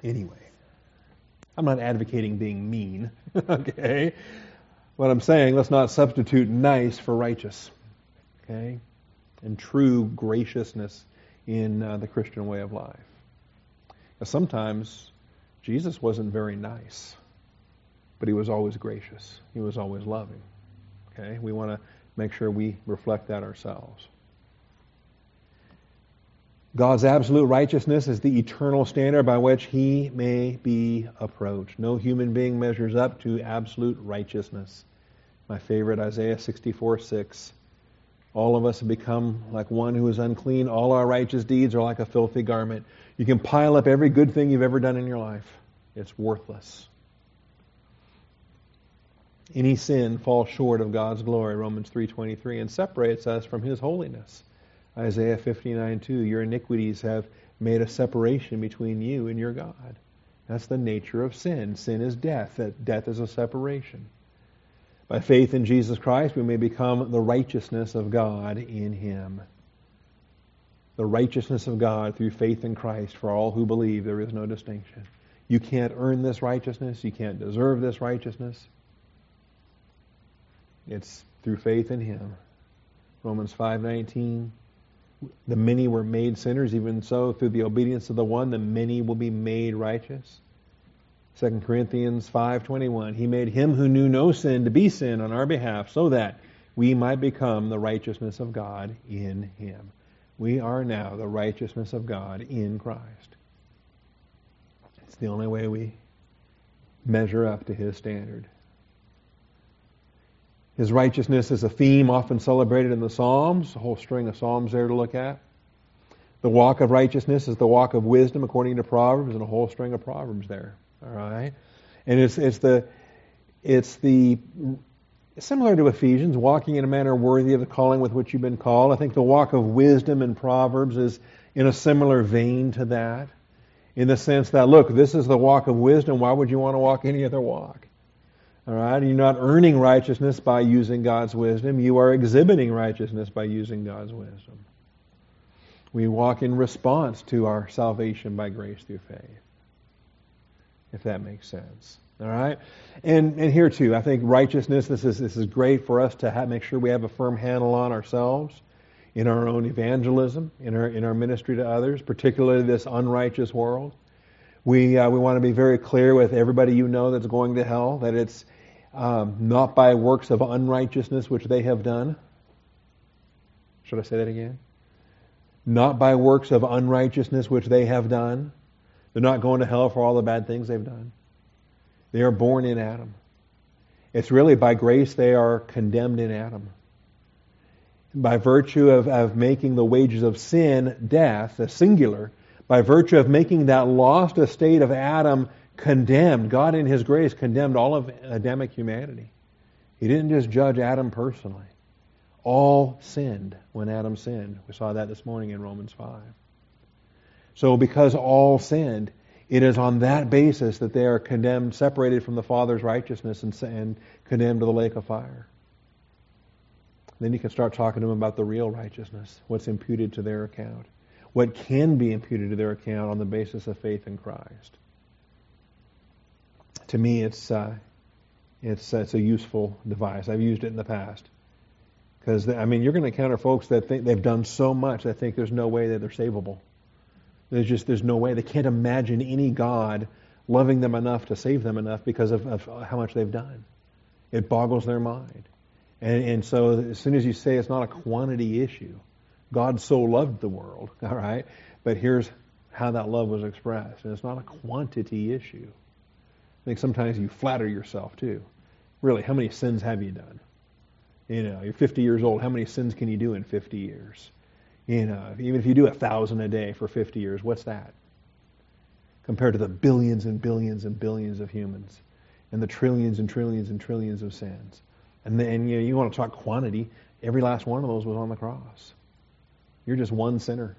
Anyway, I'm not advocating being mean, okay? What I'm saying, let's not substitute nice for righteous, okay? And true graciousness in uh, the Christian way of life. Sometimes Jesus wasn't very nice, but he was always gracious. He was always loving. Okay? We want to make sure we reflect that ourselves. God's absolute righteousness is the eternal standard by which he may be approached. No human being measures up to absolute righteousness. My favorite, Isaiah 64 6. All of us have become like one who is unclean. All our righteous deeds are like a filthy garment. You can pile up every good thing you've ever done in your life, it's worthless. Any sin falls short of God's glory, Romans 3:23, and separates us from his holiness. Isaiah 59:2, your iniquities have made a separation between you and your God. That's the nature of sin. Sin is death. That death is a separation. By faith in Jesus Christ, we may become the righteousness of God in him. The righteousness of God through faith in Christ for all who believe, there is no distinction. You can't earn this righteousness, you can't deserve this righteousness. It's through faith in him. Romans 5:19 the many were made sinners even so through the obedience of the one the many will be made righteous. 2 Corinthians 5:21 He made him who knew no sin to be sin on our behalf so that we might become the righteousness of God in him. We are now the righteousness of God in Christ. It's the only way we measure up to his standard. His righteousness is a theme often celebrated in the Psalms, a whole string of Psalms there to look at. The walk of righteousness is the walk of wisdom according to Proverbs, and a whole string of Proverbs there. All right? And it's, it's the it's the similar to Ephesians, walking in a manner worthy of the calling with which you've been called. I think the walk of wisdom in Proverbs is in a similar vein to that, in the sense that, look, this is the walk of wisdom. Why would you want to walk any other walk? All right? You're not earning righteousness by using God's wisdom. You are exhibiting righteousness by using God's wisdom. We walk in response to our salvation by grace through faith. If that makes sense. All right? And, and here too, I think righteousness, this is, this is great for us to have, make sure we have a firm handle on ourselves in our own evangelism, in our, in our ministry to others, particularly this unrighteous world. We, uh, we want to be very clear with everybody you know that's going to hell that it's, um, not by works of unrighteousness which they have done. Should I say that again? Not by works of unrighteousness which they have done. They're not going to hell for all the bad things they've done. They are born in Adam. It's really by grace they are condemned in Adam. By virtue of, of making the wages of sin death, the singular, by virtue of making that lost estate of Adam condemned, God in His grace condemned all of Adamic humanity. He didn't just judge Adam personally. All sinned when Adam sinned. We saw that this morning in Romans 5. So because all sinned, it is on that basis that they are condemned, separated from the Father's righteousness, and, and condemned to the lake of fire. Then you can start talking to them about the real righteousness, what's imputed to their account, what can be imputed to their account on the basis of faith in Christ. to me, it's uh, it's it's a useful device. I've used it in the past because I mean, you're going to encounter folks that think they've done so much. I think there's no way that they're savable. There's just there's no way they can't imagine any God loving them enough to save them enough because of, of how much they've done. It boggles their mind. And, and so as soon as you say it's not a quantity issue, God so loved the world, all right? But here's how that love was expressed. And it's not a quantity issue. I think sometimes you flatter yourself too. Really, how many sins have you done? You know, you're 50 years old. How many sins can you do in 50 years? You know, even if you do a thousand a day for 50 years, what's that? Compared to the billions and billions and billions of humans and the trillions and trillions and trillions of sins. And then you know, you want to talk quantity. Every last one of those was on the cross. You're just one sinner.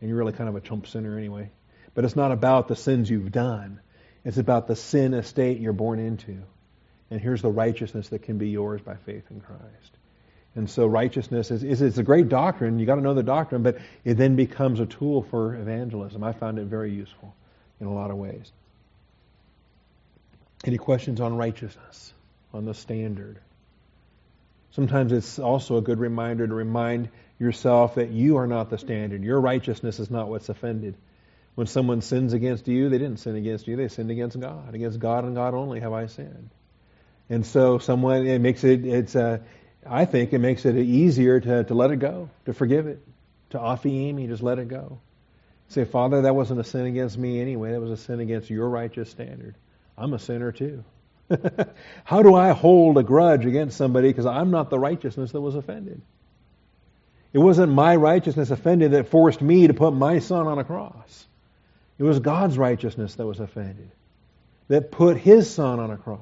And you're really kind of a chump sinner anyway. But it's not about the sins you've done. It's about the sin estate you're born into. And here's the righteousness that can be yours by faith in Christ. And so righteousness is, is it's a great doctrine. You got to know the doctrine, but it then becomes a tool for evangelism. I found it very useful in a lot of ways. Any questions on righteousness, on the standard? Sometimes it's also a good reminder to remind yourself that you are not the standard. Your righteousness is not what's offended. When someone sins against you, they didn't sin against you, they sinned against God. Against God and God only have I sinned. And so someone it makes it it's a I think it makes it easier to, to let it go, to forgive it, to afi just let it go. Say, Father, that wasn't a sin against me anyway. That was a sin against your righteous standard. I'm a sinner too. How do I hold a grudge against somebody because I'm not the righteousness that was offended? It wasn't my righteousness offended that forced me to put my son on a cross. It was God's righteousness that was offended, that put his son on a cross.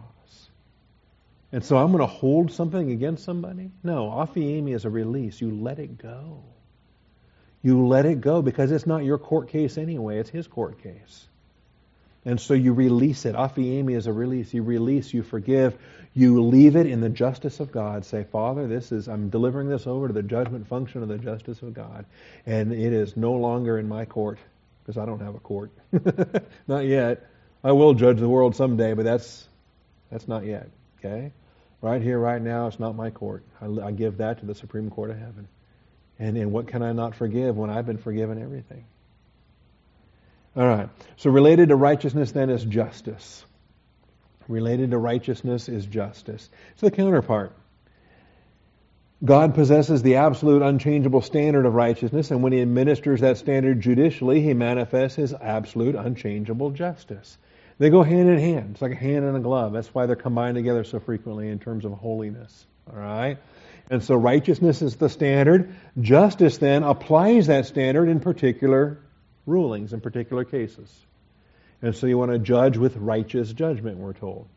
And so I'm going to hold something against somebody? No, aphiemi is a release. You let it go. You let it go because it's not your court case anyway, it's his court case. And so you release it. Aphiemi is a release. You release, you forgive, you leave it in the justice of God. Say, Father, this is I'm delivering this over to the judgment function of the justice of God. And it is no longer in my court, because I don't have a court. not yet. I will judge the world someday, but that's that's not yet. Okay? Right here, right now, it's not my court. I, I give that to the Supreme Court of Heaven. And, and what can I not forgive when I've been forgiven everything? All right. So related to righteousness then is justice. Related to righteousness is justice. It's the counterpart. God possesses the absolute unchangeable standard of righteousness, and when he administers that standard judicially, he manifests his absolute unchangeable justice. They go hand in hand. It's like a hand and a glove. That's why they're combined together so frequently in terms of holiness. All right? And so righteousness is the standard. Justice then applies that standard in particular rulings in particular cases. And so you want to judge with righteous judgment, we're told.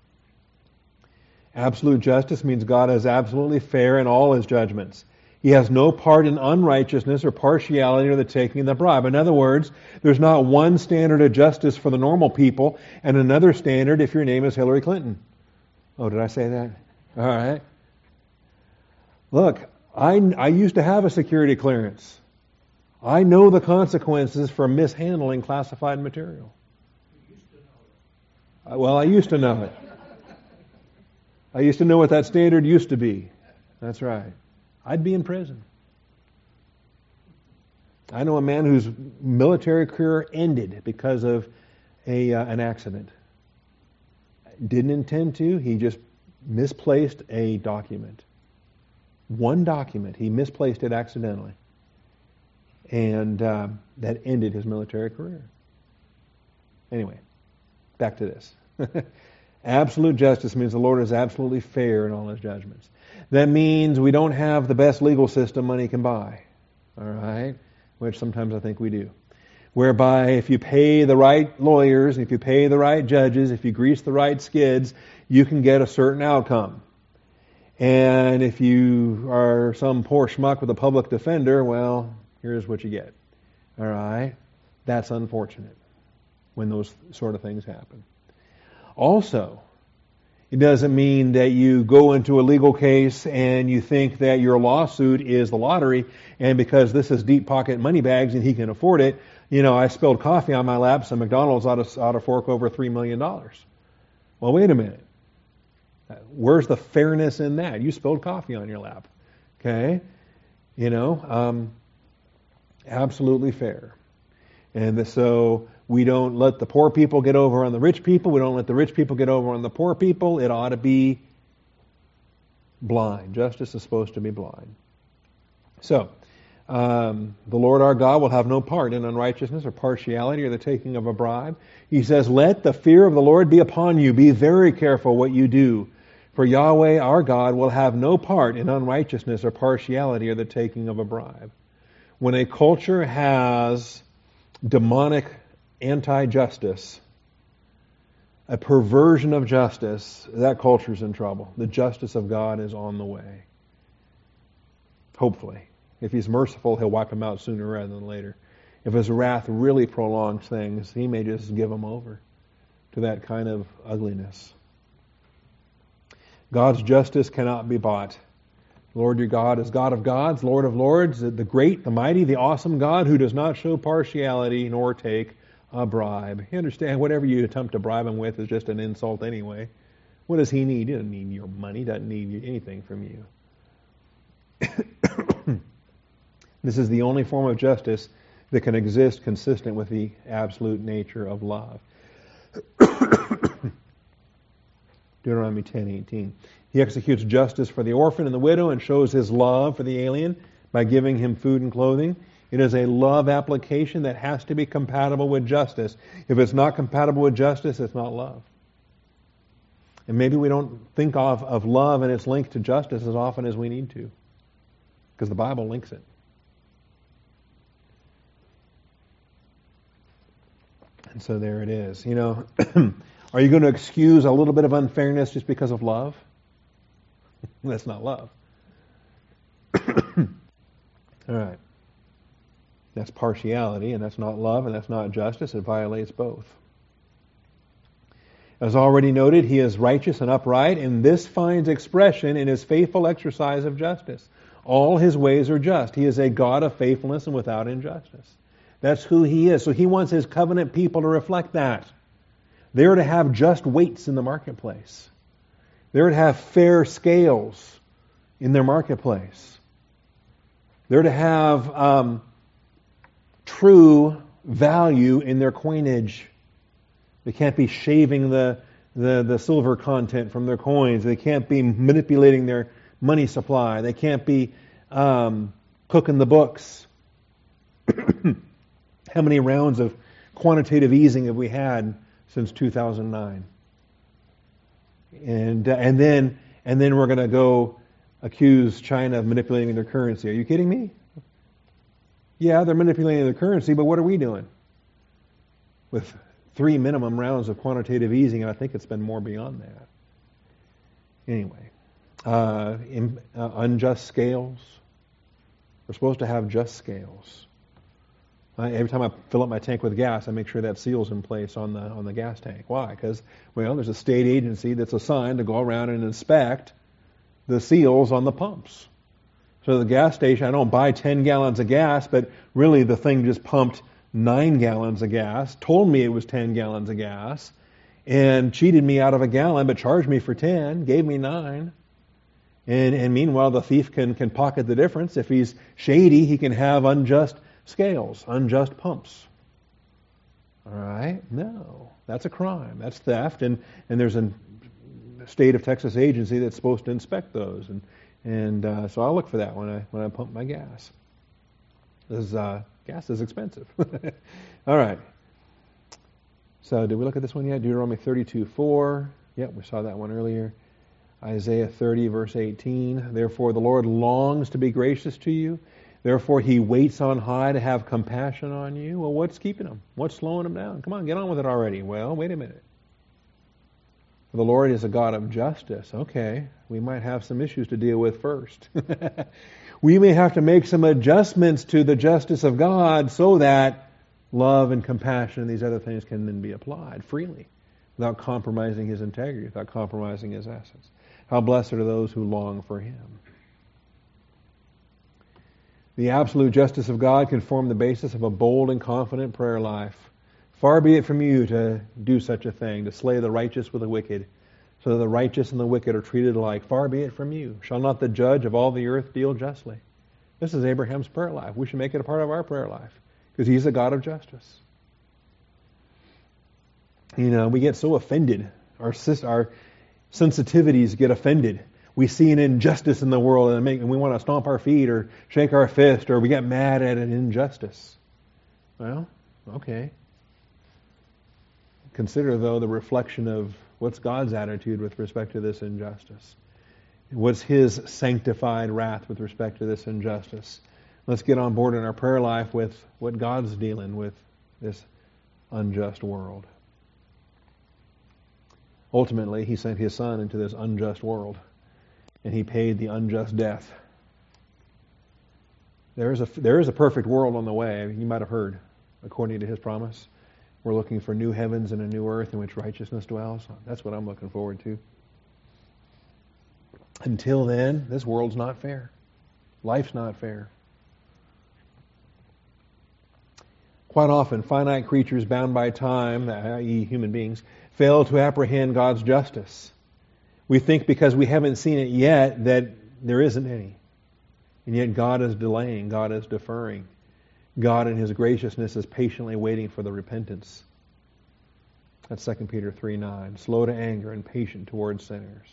Absolute justice means God is absolutely fair in all his judgments. He has no part in unrighteousness or partiality or the taking of the bribe. In other words, there's not one standard of justice for the normal people and another standard if your name is Hillary Clinton. Oh, did I say that? All right. Look, I, I used to have a security clearance. I know the consequences for mishandling classified material. Well, I used to know it. I used to know what that standard used to be. That's right. I'd be in prison. I know a man whose military career ended because of a, uh, an accident. Didn't intend to, he just misplaced a document. One document, he misplaced it accidentally and uh, that ended his military career. Anyway, back to this. Absolute justice means the Lord is absolutely fair in all his judgments. That means we don't have the best legal system money can buy. All right? Which sometimes I think we do. Whereby if you pay the right lawyers, if you pay the right judges, if you grease the right skids, you can get a certain outcome. And if you are some poor schmuck with a public defender, well, here's what you get. All right? That's unfortunate when those sort of things happen. Also, it doesn't mean that you go into a legal case and you think that your lawsuit is the lottery, and because this is deep pocket money bags and he can afford it, you know, I spilled coffee on my lap, so McDonald's ought to, ought to fork over $3 million. Well, wait a minute. Where's the fairness in that? You spilled coffee on your lap. Okay? You know, um, absolutely fair. And so we don't let the poor people get over on the rich people. We don't let the rich people get over on the poor people. It ought to be blind. Justice is supposed to be blind. So, um, the Lord our God will have no part in unrighteousness or partiality or the taking of a bribe. He says, Let the fear of the Lord be upon you. Be very careful what you do. For Yahweh our God will have no part in unrighteousness or partiality or the taking of a bribe. When a culture has demonic anti justice, a perversion of justice, that culture's in trouble. The justice of God is on the way. Hopefully. If he's merciful, he'll wipe them out sooner rather than later. If his wrath really prolongs things, he may just give them over to that kind of ugliness. God's justice cannot be bought. Lord your God is God of gods, Lord of lords, the great, the mighty, the awesome God who does not show partiality nor take a bribe. You understand, whatever you attempt to bribe him with is just an insult anyway. What does he need? He doesn't need your money, doesn't need anything from you. this is the only form of justice that can exist consistent with the absolute nature of love. Deuteronomy 10:18. He executes justice for the orphan and the widow and shows his love for the alien by giving him food and clothing. It is a love application that has to be compatible with justice. If it's not compatible with justice, it's not love. And maybe we don't think of, of love and its link to justice as often as we need to, because the Bible links it. And so there it is. You know, are you going to excuse a little bit of unfairness just because of love? That's not love. All right. That's partiality, and that's not love, and that's not justice. It violates both. As already noted, he is righteous and upright, and this finds expression in his faithful exercise of justice. All his ways are just. He is a God of faithfulness and without injustice. That's who he is. So he wants his covenant people to reflect that. They're to have just weights in the marketplace. They're to have fair scales in their marketplace. They're to have um, true value in their coinage. They can't be shaving the, the, the silver content from their coins. They can't be manipulating their money supply. They can't be um, cooking the books. How many rounds of quantitative easing have we had since 2009? And, uh, and then, and then we're going to go accuse China of manipulating their currency. Are you kidding me? Yeah, they're manipulating the currency, but what are we doing? With three minimum rounds of quantitative easing, and I think it's been more beyond that. Anyway, uh, in, uh, unjust scales. We're supposed to have just scales. Every time I fill up my tank with gas, I make sure that seal's in place on the on the gas tank. Why? Because well, there's a state agency that's assigned to go around and inspect the seals on the pumps. So the gas station, I don't buy 10 gallons of gas, but really the thing just pumped 9 gallons of gas, told me it was 10 gallons of gas, and cheated me out of a gallon, but charged me for 10, gave me 9. And, and meanwhile, the thief can, can pocket the difference. If he's shady, he can have unjust scales, unjust pumps. All right? No. That's a crime. That's theft. And, and there's a state of Texas agency that's supposed to inspect those. And and uh, so I'll look for that when I when I pump my gas. This uh, gas is expensive. All right. So did we look at this one yet? Deuteronomy 32, 4. Yep, we saw that one earlier. Isaiah 30, verse 18. Therefore the Lord longs to be gracious to you. Therefore he waits on high to have compassion on you. Well, what's keeping him? What's slowing him down? Come on, get on with it already. Well, wait a minute. The Lord is a God of justice. Okay, we might have some issues to deal with first. we may have to make some adjustments to the justice of God so that love and compassion and these other things can then be applied freely without compromising his integrity, without compromising his essence. How blessed are those who long for him. The absolute justice of God can form the basis of a bold and confident prayer life Far be it from you to do such a thing, to slay the righteous with the wicked, so that the righteous and the wicked are treated alike. Far be it from you. Shall not the judge of all the earth deal justly? This is Abraham's prayer life. We should make it a part of our prayer life because he's a God of justice. You know, we get so offended. Our, our sensitivities get offended. We see an injustice in the world and, make, and we want to stomp our feet or shake our fist or we get mad at an injustice. Well, okay. Consider, though, the reflection of what's God's attitude with respect to this injustice. What's His sanctified wrath with respect to this injustice? Let's get on board in our prayer life with what God's dealing with this unjust world. Ultimately, He sent His Son into this unjust world, and He paid the unjust death. There is a, there is a perfect world on the way. You might have heard, according to His promise. We're looking for new heavens and a new earth in which righteousness dwells. That's what I'm looking forward to. Until then, this world's not fair. Life's not fair. Quite often, finite creatures bound by time, i.e., human beings, fail to apprehend God's justice. We think because we haven't seen it yet that there isn't any. And yet God is delaying, God is deferring. God in his graciousness is patiently waiting for the repentance. That's 2 Peter 3 9. Slow to anger and patient towards sinners.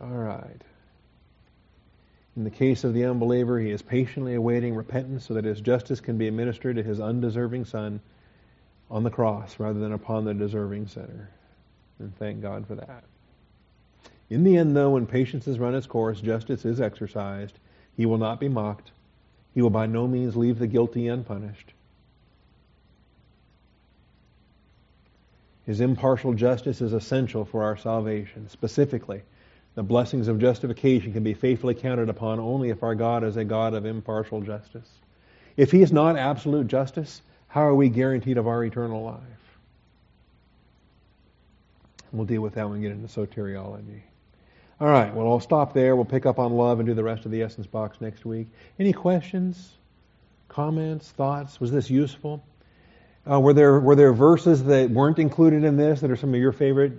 All right. In the case of the unbeliever, he is patiently awaiting repentance so that his justice can be administered to his undeserving son on the cross rather than upon the deserving sinner. And thank God for that. In the end, though, when patience has run its course, justice is exercised. He will not be mocked. He will by no means leave the guilty unpunished. His impartial justice is essential for our salvation. Specifically, the blessings of justification can be faithfully counted upon only if our God is a God of impartial justice. If He is not absolute justice, how are we guaranteed of our eternal life? We'll deal with that when we get into soteriology. All right, well, I'll stop there. We'll pick up on love and do the rest of the essence box next week. Any questions, comments, thoughts? Was this useful? Uh, were there were there verses that weren't included in this that are some of your favorite?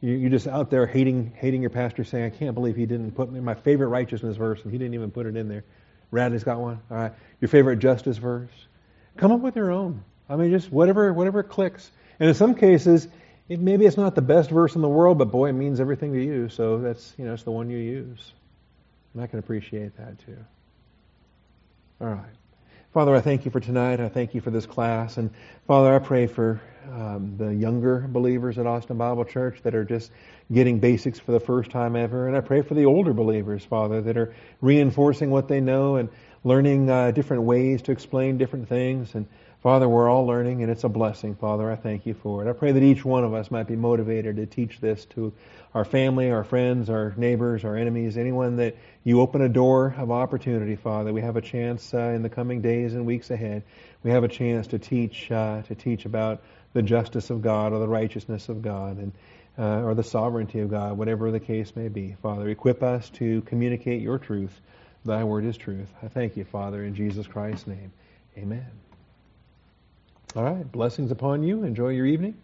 You, are just out there hating hating your pastor, saying, "I can't believe he didn't put my favorite righteousness verse, and he didn't even put it in there." Radley's got one. All right, your favorite justice verse. Come up with your own. I mean, just whatever whatever clicks. And in some cases, it, maybe it's not the best verse in the world, but boy, it means everything to you. So that's you know it's the one you use, and I can appreciate that too. All right, Father, I thank you for tonight. I thank you for this class, and Father, I pray for um, the younger believers at Austin Bible Church that are just getting basics for the first time ever, and I pray for the older believers, Father, that are reinforcing what they know and learning uh, different ways to explain different things and Father, we're all learning, and it's a blessing, Father. I thank you for it. I pray that each one of us might be motivated to teach this to our family, our friends, our neighbors, our enemies, anyone that you open a door of opportunity, Father. We have a chance uh, in the coming days and weeks ahead. We have a chance to teach uh, to teach about the justice of God or the righteousness of God and uh, or the sovereignty of God, whatever the case may be. Father, equip us to communicate your truth. Thy word is truth. I thank you, Father, in Jesus Christ's name. Amen. All right. Blessings upon you. Enjoy your evening.